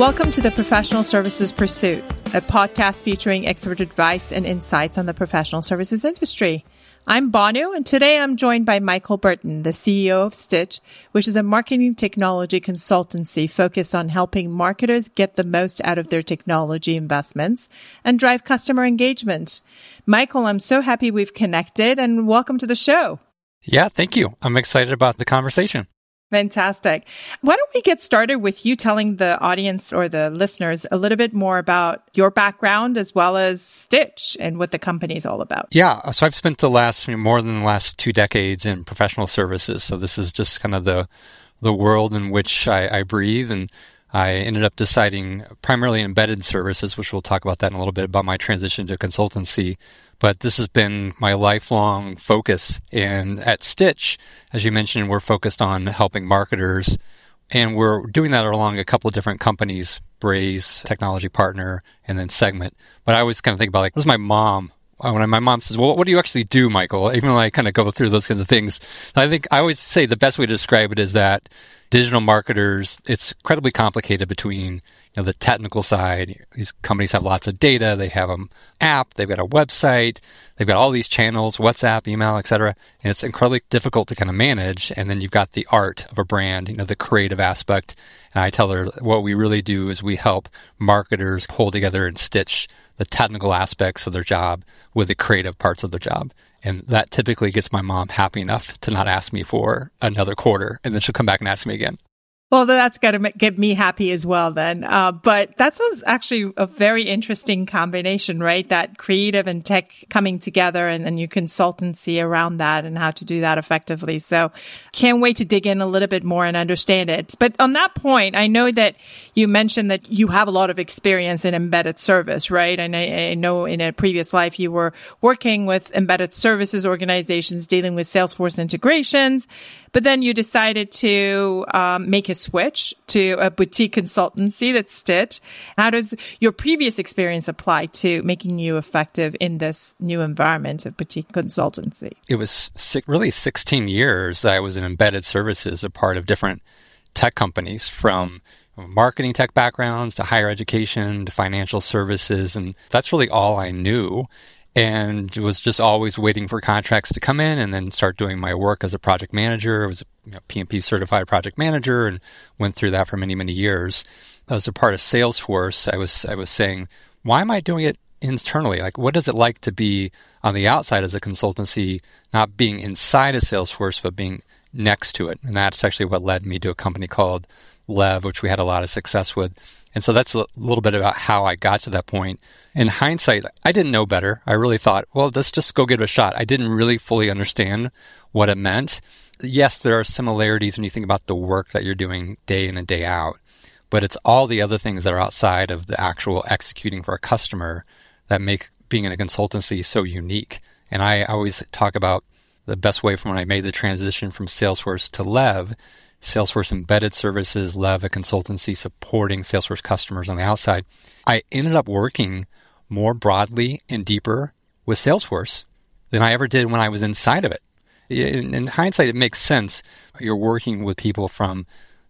Welcome to the Professional Services Pursuit, a podcast featuring expert advice and insights on the professional services industry. I'm Bonu, and today I'm joined by Michael Burton, the CEO of Stitch, which is a marketing technology consultancy focused on helping marketers get the most out of their technology investments and drive customer engagement. Michael, I'm so happy we've connected and welcome to the show. Yeah, thank you. I'm excited about the conversation. Fantastic. Why don't we get started with you telling the audience or the listeners a little bit more about your background as well as Stitch and what the company is all about? Yeah. So I've spent the last more than the last two decades in professional services. So this is just kind of the the world in which I, I breathe and I ended up deciding primarily embedded services, which we'll talk about that in a little bit about my transition to consultancy. But this has been my lifelong focus. And at Stitch, as you mentioned, we're focused on helping marketers. And we're doing that along a couple of different companies, Braze, technology partner, and then Segment. But I always kind of think about like, what does my mom when my mom says, "Well, what do you actually do, Michael?" Even though I kind of go through those kinds of things, I think I always say the best way to describe it is that digital marketers, it's incredibly complicated between you know, the technical side. These companies have lots of data. They have an app. They've got a website. They've got all these channels, WhatsApp, email, etc. And it's incredibly difficult to kind of manage. And then you've got the art of a brand, you know, the creative aspect. And I tell her what we really do is we help marketers pull together and stitch the technical aspects of their job with the creative parts of the job. And that typically gets my mom happy enough to not ask me for another quarter. And then she'll come back and ask me again. Well, that's got to get me happy as well, then. Uh, but that sounds actually a very interesting combination, right? That creative and tech coming together and, and your consultancy around that and how to do that effectively. So can't wait to dig in a little bit more and understand it. But on that point, I know that you mentioned that you have a lot of experience in embedded service, right? And I, I know in a previous life you were working with embedded services organizations dealing with Salesforce integrations. But then you decided to um, make a switch to a boutique consultancy that's Stitch. How does your previous experience apply to making you effective in this new environment of boutique consultancy? It was really 16 years that I was in embedded services, a part of different tech companies from marketing tech backgrounds to higher education to financial services. And that's really all I knew and was just always waiting for contracts to come in and then start doing my work as a project manager. I was a you know, PMP certified project manager and went through that for many, many years. As a part of Salesforce, I was I was saying, why am I doing it internally? Like, what is it like to be on the outside as a consultancy, not being inside of Salesforce, but being next to it? And that's actually what led me to a company called Lev, which we had a lot of success with. And so that's a little bit about how I got to that point. In hindsight, I didn't know better. I really thought, well, let's just go give it a shot. I didn't really fully understand what it meant. Yes, there are similarities when you think about the work that you're doing day in and day out, but it's all the other things that are outside of the actual executing for a customer that make being in a consultancy so unique. And I always talk about the best way from when I made the transition from Salesforce to Lev Salesforce embedded services, Lev, a consultancy supporting Salesforce customers on the outside. I ended up working more broadly and deeper with Salesforce than I ever did when I was inside of it. In, in hindsight, it makes sense. You're working with people from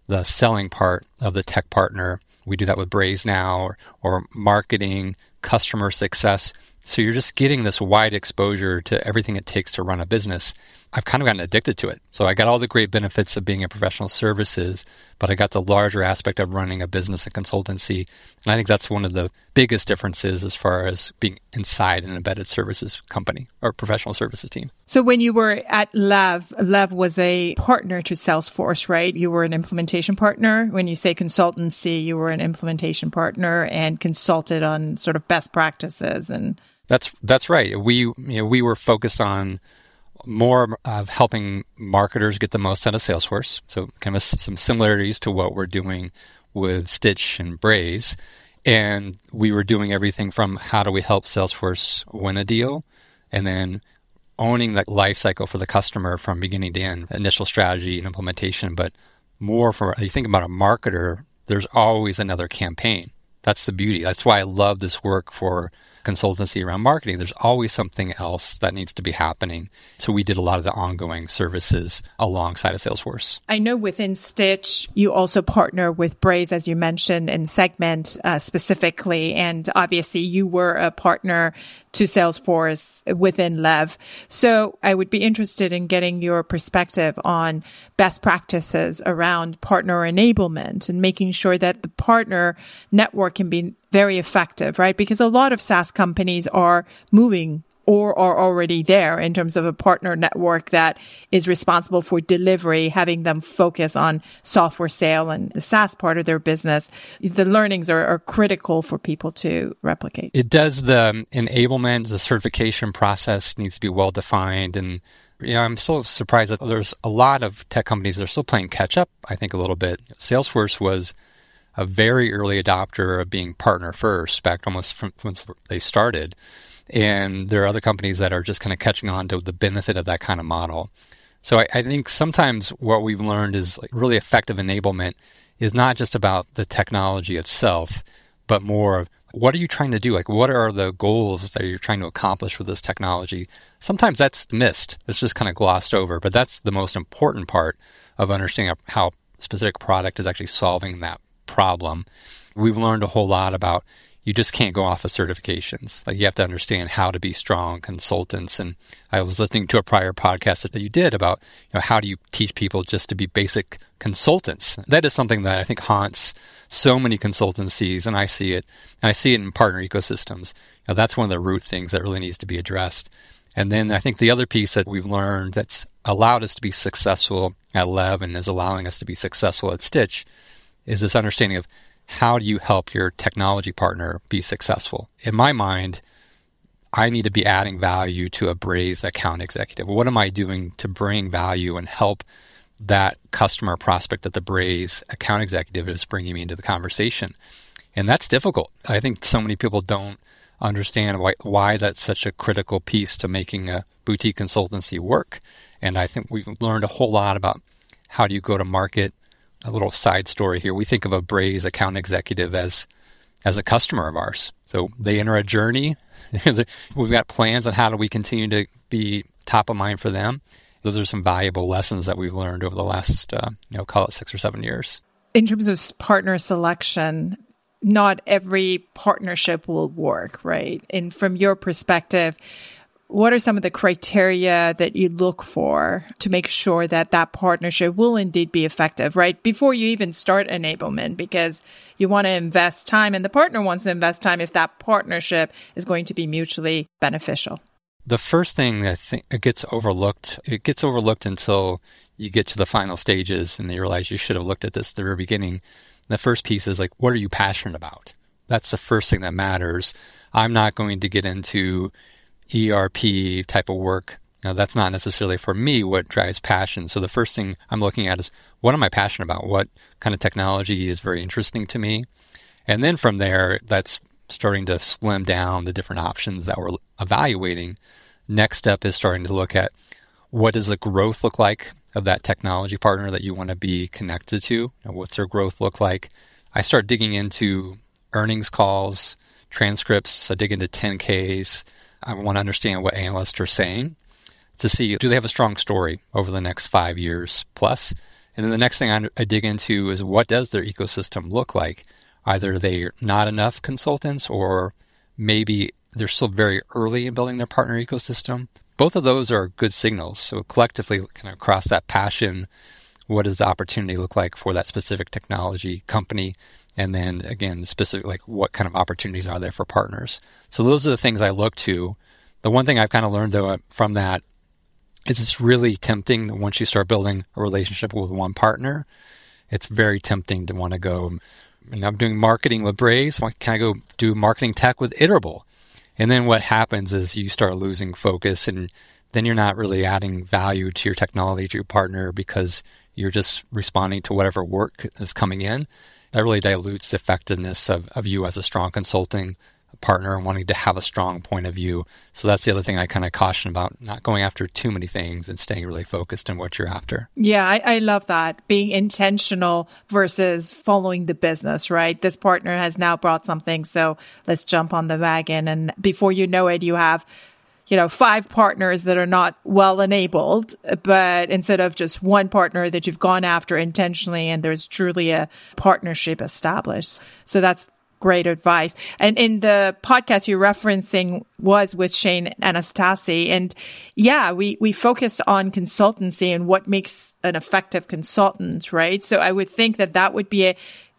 the selling part of the tech partner. We do that with Braze now, or, or marketing, customer success. So you're just getting this wide exposure to everything it takes to run a business. I've kind of gotten addicted to it. So I got all the great benefits of being a professional services, but I got the larger aspect of running a business and consultancy. And I think that's one of the biggest differences as far as being inside an embedded services company or professional services team. So when you were at Lev, Lev was a partner to Salesforce, right? You were an implementation partner. When you say consultancy, you were an implementation partner and consulted on sort of best practices and that's that's right. We you know we were focused on more of helping marketers get the most out of Salesforce. So, kind of some similarities to what we're doing with Stitch and Braze. And we were doing everything from how do we help Salesforce win a deal, and then owning the life cycle for the customer from beginning to end, initial strategy and implementation. But more for you think about a marketer, there's always another campaign. That's the beauty. That's why I love this work for consultancy around marketing, there's always something else that needs to be happening. So we did a lot of the ongoing services alongside of Salesforce. I know within Stitch, you also partner with Braze, as you mentioned, and Segment uh, specifically. And obviously, you were a partner to Salesforce within Lev. So I would be interested in getting your perspective on best practices around partner enablement and making sure that the partner network can be very effective, right? Because a lot of SaaS companies are moving or are already there in terms of a partner network that is responsible for delivery, having them focus on software sale and the SaaS part of their business. The learnings are, are critical for people to replicate. It does the enablement, the certification process needs to be well defined and you know, I'm still surprised that there's a lot of tech companies that are still playing catch up, I think, a little bit. Salesforce was a very early adopter of being partner first back almost from once they started. And there are other companies that are just kind of catching on to the benefit of that kind of model. So I, I think sometimes what we've learned is like really effective enablement is not just about the technology itself, but more of what are you trying to do? Like, what are the goals that you're trying to accomplish with this technology? Sometimes that's missed. It's just kind of glossed over, but that's the most important part of understanding how specific product is actually solving that problem. We've learned a whole lot about you just can't go off of certifications. Like you have to understand how to be strong consultants. And I was listening to a prior podcast that you did about you know, how do you teach people just to be basic consultants. That is something that I think haunts so many consultancies, and I see it. And I see it in partner ecosystems. You know, that's one of the root things that really needs to be addressed. And then I think the other piece that we've learned that's allowed us to be successful at Lev and is allowing us to be successful at Stitch is this understanding of how do you help your technology partner be successful? In my mind, I need to be adding value to a Braze account executive. What am I doing to bring value and help that customer prospect that the Braze account executive is bringing me into the conversation? And that's difficult. I think so many people don't understand why, why that's such a critical piece to making a boutique consultancy work. And I think we've learned a whole lot about how do you go to market a little side story here. We think of a Braze account executive as as a customer of ours. So they enter a journey. We've got plans on how do we continue to be top of mind for them. Those are some valuable lessons that we've learned over the last, uh, you know, call it six or seven years. In terms of partner selection, not every partnership will work, right? And from your perspective, what are some of the criteria that you look for to make sure that that partnership will indeed be effective, right? Before you even start enablement, because you want to invest time and the partner wants to invest time if that partnership is going to be mutually beneficial. The first thing think it gets overlooked, it gets overlooked until you get to the final stages and you realize you should have looked at this at the very beginning. The first piece is like, what are you passionate about? That's the first thing that matters. I'm not going to get into ERP type of work. Now, that's not necessarily for me what drives passion. So the first thing I'm looking at is what am I passionate about? What kind of technology is very interesting to me? And then from there, that's starting to slim down the different options that we're evaluating. Next step is starting to look at what does the growth look like of that technology partner that you want to be connected to? What's their growth look like? I start digging into earnings calls, transcripts. I dig into 10Ks, I want to understand what analysts are saying to see do they have a strong story over the next five years plus. And then the next thing I, I dig into is what does their ecosystem look like? Either they're not enough consultants or maybe they're still very early in building their partner ecosystem. Both of those are good signals. So collectively, kind of across that passion, what does the opportunity look like for that specific technology company? And then again specific like what kind of opportunities are there for partners? So those are the things i look to. The one thing i've kind of learned though from that is it's really tempting that once you start building a relationship with one partner it's very tempting to want to go and i'm doing marketing with braze. Why can i go do marketing tech with iterable? And then what happens is you start losing focus and then you're not really adding value to your technology to your partner because you're just responding to whatever work is coming in that really dilutes the effectiveness of, of you as a strong consulting partner and wanting to have a strong point of view. So that's the other thing I kind of caution about not going after too many things and staying really focused on what you're after. Yeah, I, I love that. Being intentional versus following the business, right? This partner has now brought something, so let's jump on the wagon. And before you know it, you have you know, five partners that are not well enabled, but instead of just one partner that you've gone after intentionally and there's truly a partnership established. So that's great advice. And in the podcast you're referencing was with Shane Anastasi. And yeah, we, we focused on consultancy and what makes an effective consultant, right? So I would think that that would be a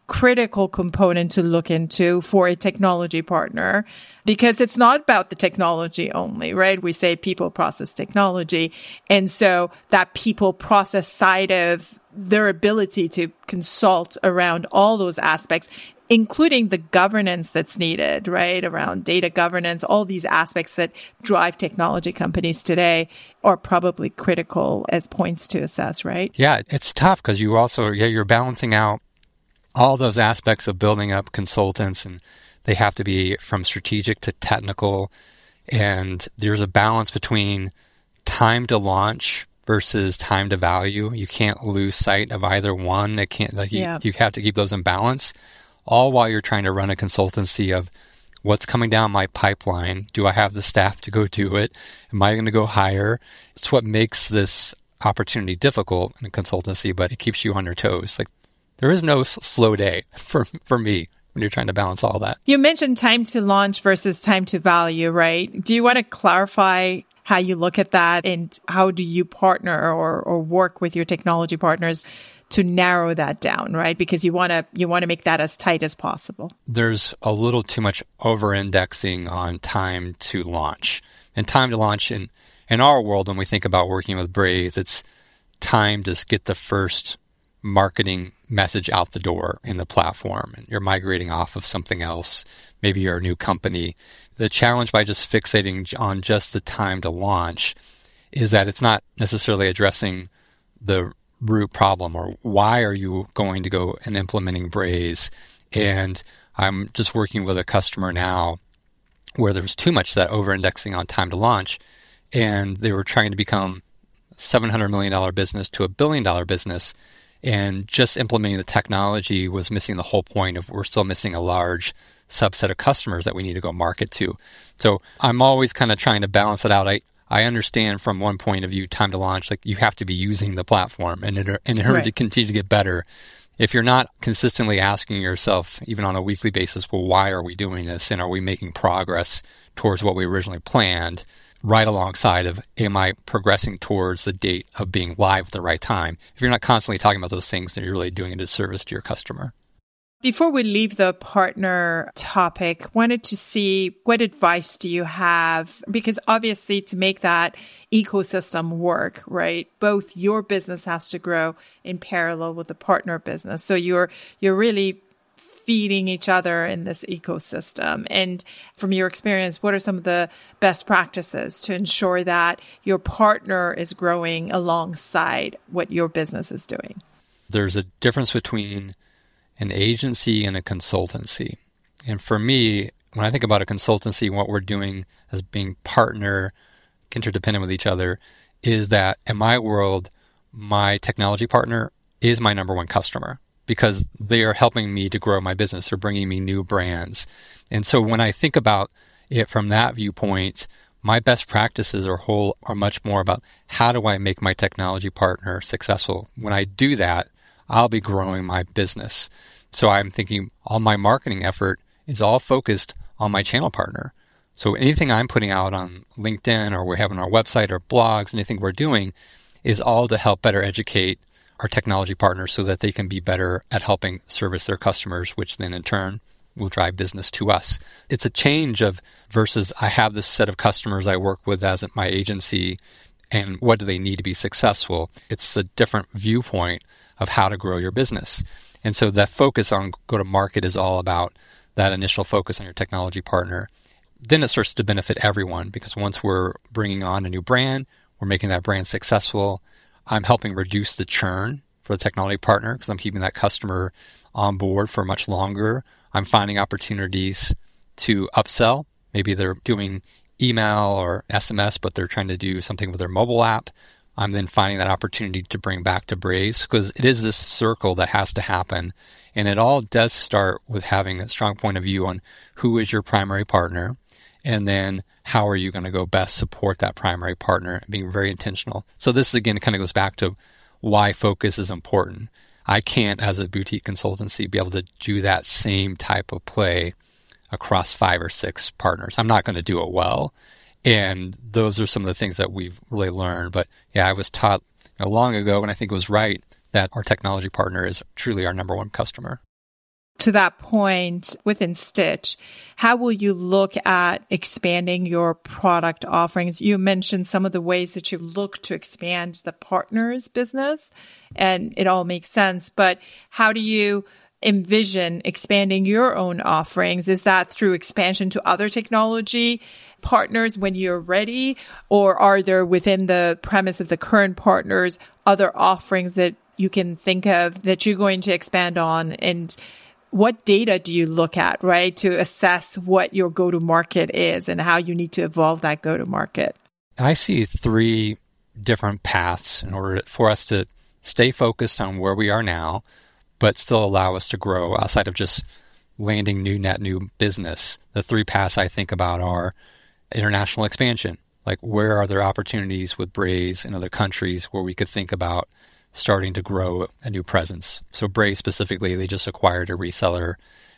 critical component to look into for a technology partner because it's not about the technology only, right? We say people process technology. And so that people process side of their ability to consult around all those aspects including the governance that's needed, right? Around data governance, all these aspects that drive technology companies today are probably critical as points to assess, right? Yeah, it's tough because you also, yeah, you're balancing out all those aspects of building up consultants and they have to be from strategic to technical. And there's a balance between time to launch versus time to value. You can't lose sight of either one. It can't like yeah. you, you have to keep those in balance all while you're trying to run a consultancy of what's coming down my pipeline. Do I have the staff to go do it? Am I going to go higher? It's what makes this opportunity difficult in a consultancy, but it keeps you on your toes. Like there is no slow day for for me when you're trying to balance all that. You mentioned time to launch versus time to value, right? Do you want to clarify how you look at that and how do you partner or, or work with your technology partners to narrow that down, right? Because you want to you want to make that as tight as possible. There's a little too much over indexing on time to launch. And time to launch in in our world when we think about working with Braze, it's time to get the first marketing message out the door in the platform and you're migrating off of something else. Maybe you're a new company. The challenge by just fixating on just the time to launch is that it's not necessarily addressing the root problem or why are you going to go and implementing Braze? And I'm just working with a customer now where there was too much that over indexing on time to launch and they were trying to become $700 million business to a billion dollar business. And just implementing the technology was missing the whole point of we're still missing a large subset of customers that we need to go market to. So I'm always kind of trying to balance it out. I, I understand from one point of view, time to launch, like you have to be using the platform and in, in order right. to continue to get better. If you're not consistently asking yourself, even on a weekly basis, well, why are we doing this? And are we making progress towards what we originally planned? Right alongside of, am I progressing towards the date of being live at the right time? If you're not constantly talking about those things, then you're really doing a disservice to your customer. Before we leave the partner topic, wanted to see what advice do you have? Because obviously to make that ecosystem work, right? Both your business has to grow in parallel with the partner business. So you're, you're really feeding each other in this ecosystem. And from your experience, what are some of the best practices to ensure that your partner is growing alongside what your business is doing? There's a difference between an agency and a consultancy. And for me, when I think about a consultancy what we're doing as being partner, interdependent with each other, is that in my world, my technology partner is my number one customer because they are helping me to grow my business. They're bringing me new brands. And so when I think about it from that viewpoint, my best practices are whole are much more about how do I make my technology partner successful. When I do that, I'll be growing my business. So I'm thinking all my marketing effort is all focused on my channel partner. So anything I'm putting out on LinkedIn or we have on our website or blogs, anything we're doing is all to help better educate our technology partners so that they can be better at helping service their customers, which then in turn will drive business to us. It's a change of versus I have this set of customers I work with as my agency and what do they need to be successful. It's a different viewpoint of how to grow your business. And so that focus on go to market is all about that initial focus on your technology partner. Then it starts to benefit everyone because once we're bringing on a new brand, we're making that brand successful. I'm helping reduce the churn for the technology partner because I'm keeping that customer on board for much longer. I'm finding opportunities to upsell. Maybe they're doing email or SMS, but they're trying to do something with their mobile app. I'm then finding that opportunity to bring back to Braze because it is this circle that has to happen. And it all does start with having a strong point of view on who is your primary partner and then how are you going to go best support that primary partner being very intentional. So this again kind of goes back to why focus is important. I can't as a boutique consultancy be able to do that same type of play across five or six partners. I'm not going to do it well. And those are some of the things that we've really learned. But yeah, I was taught you know, long ago, and I think it was right that our technology partner is truly our number one customer. To that point within Stitch, how will you look at expanding your product offerings? You mentioned some of the ways that you look to expand the partners business, and it all makes sense. But how do you envision expanding your own offerings? Is that through expansion to other technology partners when you're ready? Or are there within the premise of the current partners other offerings that you can think of that you're going to expand on? And what data do you look at, right, to assess what your go to market is and how you need to evolve that go to market? I see three different paths in order for us to stay focused on where we are now but still allow us to grow outside of just landing new net new business. The three paths I think about are international expansion. Like where are there opportunities with Braze in other countries where we could think about starting to grow a new presence? So Braze specifically, they just acquired a reseller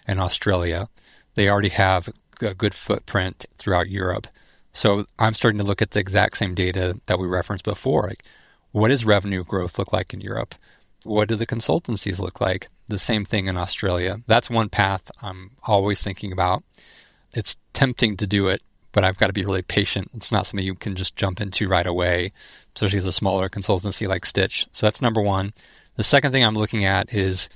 in Australia. They already have a good footprint throughout Europe. So I'm starting to look at the exact same data that we referenced before. Like what does revenue growth look like in Europe? What do the consultancies look like? The same thing in Australia. That's one path I'm always thinking about. It's tempting to do it, but I've got to be really patient. It's not something you can just jump into right away, especially as a smaller consultancy like Stitch. So that's number one. The second thing I'm looking at is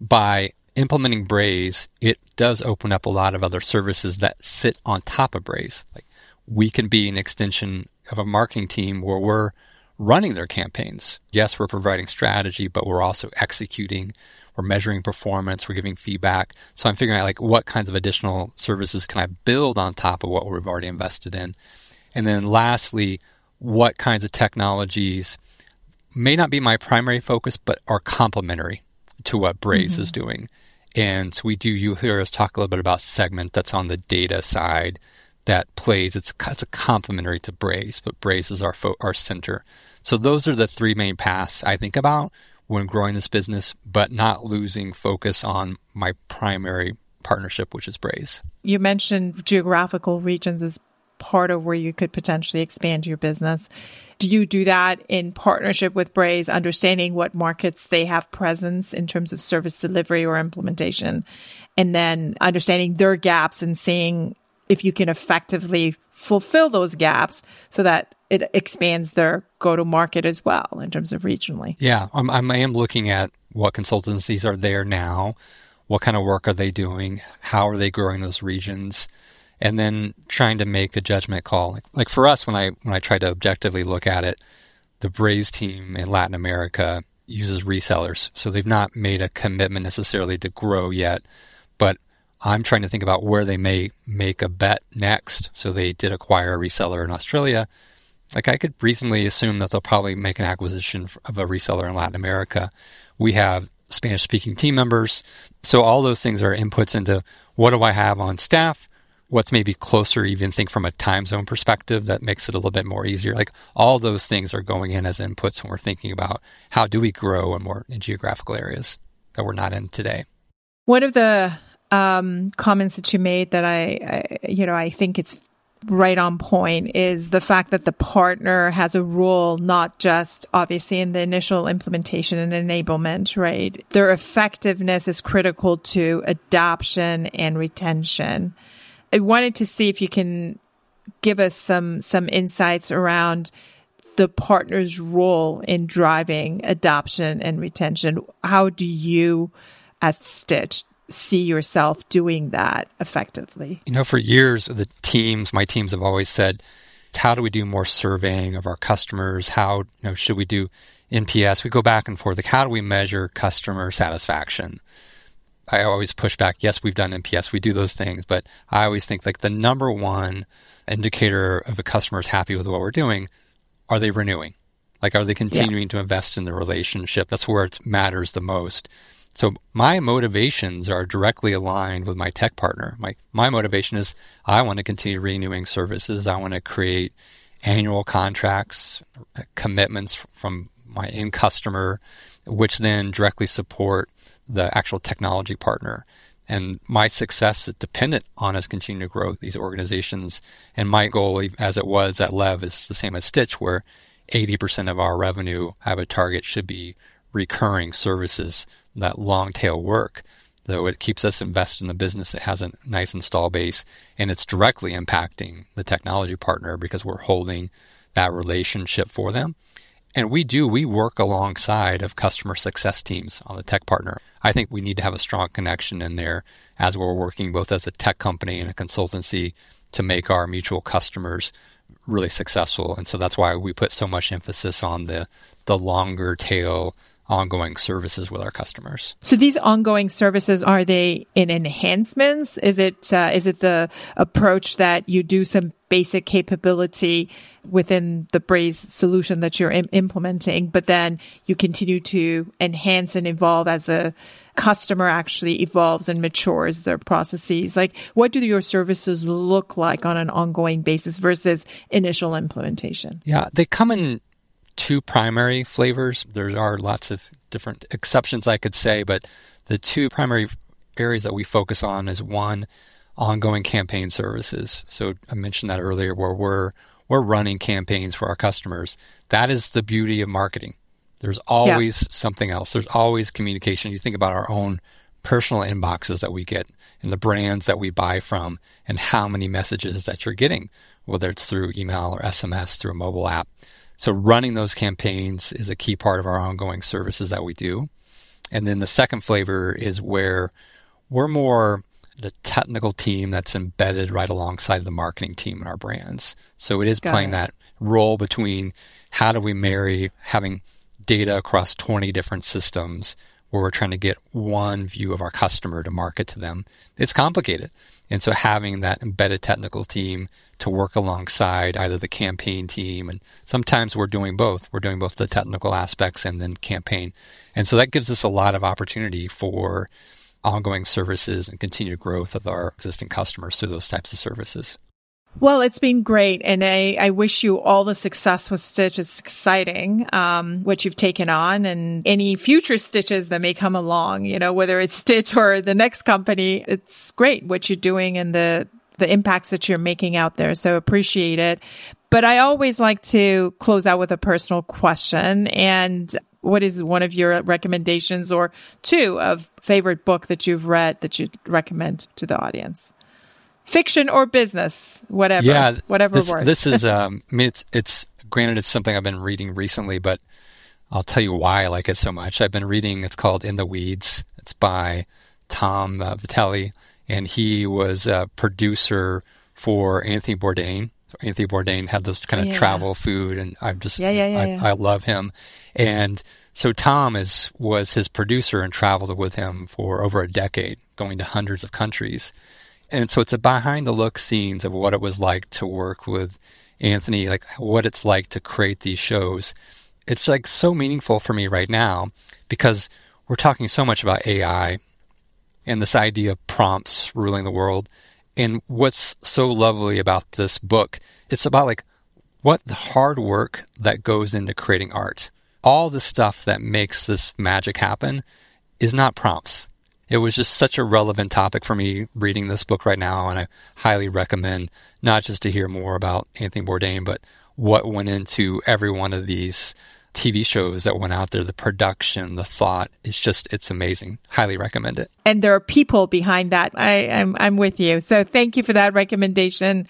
by implementing Braze, it does open up a lot of other services that sit on top of Braze. Like we can be an extension of a marketing team where we're running their campaigns. Yes, we're providing strategy, but we're also executing. We're measuring performance. We're giving feedback. So I'm figuring out like what kinds of additional services can I build on top of what we've already invested in. And then lastly, what kinds of technologies may not be my primary focus, but are complementary to what Braze mm-hmm. is doing. And so we do, you hear us talk a little bit about segment that's on the data side that plays. It's, it's a complementary to Braze, but Braze is our, fo- our center. So those are the three main paths I think about when growing this business, but not losing focus on my primary partnership, which is Braze. You mentioned geographical regions as part of where you could potentially expand your business. Do you do that in partnership with Braze, understanding what markets they have presence in terms of service delivery or implementation, and then understanding their gaps and seeing if you can effectively fulfill those gaps so that it expands their go to market as well in terms of regionally. Yeah, I'm, I'm, I am looking at what consultancies are there now, what kind of work are they doing, how are they growing those regions, and then trying to make a judgment call. Like, like for us, when I when I try to objectively look at it, the Braze team in Latin America uses resellers, so they've not made a commitment necessarily to grow yet, but I'm trying to think about where they may make a bet next. So they did acquire a reseller in Australia. Like I could reasonably assume that they'll probably make an acquisition of a reseller in Latin America. We have Spanish speaking team members. So all those things are inputs into what do I have on staff? What's maybe closer, even think from a time zone perspective that makes it a little bit more easier. Like all those things are going in as inputs when we're thinking about how do we grow in more in geographical areas that we're not in today. One of the um, comments that you made that I, I, you know, I think it's right on point is the fact that the partner has a role not just obviously in the initial implementation and enablement, right? Their effectiveness is critical to adoption and retention. I wanted to see if you can give us some some insights around the partner's role in driving adoption and retention. How do you at Stitch see yourself doing that effectively? You know, for years, the teams, my teams have always said, how do we do more surveying of our customers? How you know, should we do NPS? We go back and forth. Like, how do we measure customer satisfaction? I always push back. Yes, we've done NPS, we do those things, but I always think like the number one indicator of a customer is happy with what we're doing, are they renewing? Like, are they continuing yeah. to invest in the relationship? That's where it matters the most. So my motivations are directly aligned with my tech partner. My my motivation is I want to continue renewing services. I want to create annual contracts, commitments from my end customer, which then directly support the actual technology partner. And my success is dependent on us continuing to grow these organizations. And my goal, as it was at Lev, is the same as Stitch, where 80% of our revenue, I have a target, should be recurring services, that long tail work. Though it keeps us invested in the business, it has a nice install base and it's directly impacting the technology partner because we're holding that relationship for them. And we do, we work alongside of customer success teams on the tech partner. I think we need to have a strong connection in there as we're working both as a tech company and a consultancy to make our mutual customers really successful. And so that's why we put so much emphasis on the the longer tail ongoing services with our customers. So these ongoing services are they in enhancements? Is it uh, is it the approach that you do some basic capability within the Braze solution that you're Im- implementing, but then you continue to enhance and evolve as the customer actually evolves and matures their processes? Like, what do your services look like on an ongoing basis versus initial implementation? Yeah, they come in two primary flavors. There are lots of different exceptions, I could say, but the two primary areas that we focus on is one, ongoing campaign services. So I mentioned that earlier, where we're we're running campaigns for our customers. That is the beauty of marketing. There's always yeah. something else. There's always communication. You think about our own personal inboxes that we get and the brands that we buy from and how many messages that you're getting, whether it's through email or SMS, through a mobile app. So running those campaigns is a key part of our ongoing services that we do. And then the second flavor is where we're more the technical team that's embedded right alongside the marketing team in our brands. So it is Got playing it. that role between how do we marry having data across 20 different systems where we're trying to get one view of our customer to market to them. It's complicated. And so having that embedded technical team to work alongside either the campaign team and sometimes we're doing both. We're doing both the technical aspects and then campaign. And so that gives us a lot of opportunity for ongoing services and continued growth of our existing customers through those types of services. Well, it's been great. And I, I wish you all the success with Stitch. It's exciting, um, what you've taken on and any future Stitches that may come along, you know, whether it's Stitch or the next company. It's great what you're doing and the, the impacts that you're making out there. So appreciate it. But I always like to close out with a personal question. And what is one of your recommendations or two of favorite book that you've read that you'd recommend to the audience? Fiction or business, whatever. Yeah, whatever this, works. this is, um, I mean, it's, it's granted, it's something I've been reading recently, but I'll tell you why I like it so much. I've been reading, it's called In the Weeds. It's by Tom uh, Vitale and he was a producer for Anthony Bourdain. So Anthony Bourdain had this kind of yeah. travel food, and I'm just yeah, yeah, yeah, I, I love him. And so Tom is was his producer and traveled with him for over a decade, going to hundreds of countries. And so it's a behind the look scenes of what it was like to work with Anthony, like what it's like to create these shows. It's like so meaningful for me right now because we're talking so much about AI and this idea of prompts ruling the world. And what's so lovely about this book, it's about like what the hard work that goes into creating art. All the stuff that makes this magic happen is not prompts. It was just such a relevant topic for me reading this book right now, and I highly recommend not just to hear more about Anthony Bourdain, but what went into every one of these TV shows that went out there, the production, the thought, it's just, it's amazing. Highly recommend it. And there are people behind that. I, I'm, I'm with you. So thank you for that recommendation.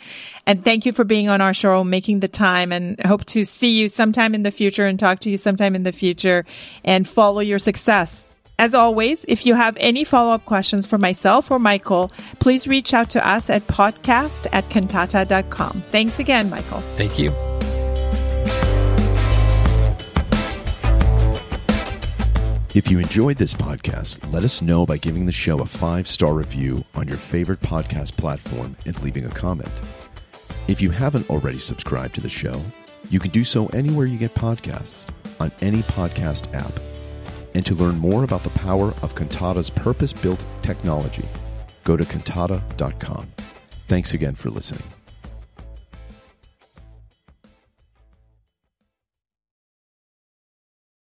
And thank you for being on our show, making the time and hope to see you sometime in the future and talk to you sometime in the future and follow your success. As always, if you have any follow up questions for myself or Michael, please reach out to us at podcast at kantata.com. Thanks again, Michael. Thank you. If you enjoyed this podcast, let us know by giving the show a five star review on your favorite podcast platform and leaving a comment. If you haven't already subscribed to the show, you can do so anywhere you get podcasts, on any podcast app. And to learn more about the power of Kantata's purpose built technology, go to kantata.com. Thanks again for listening.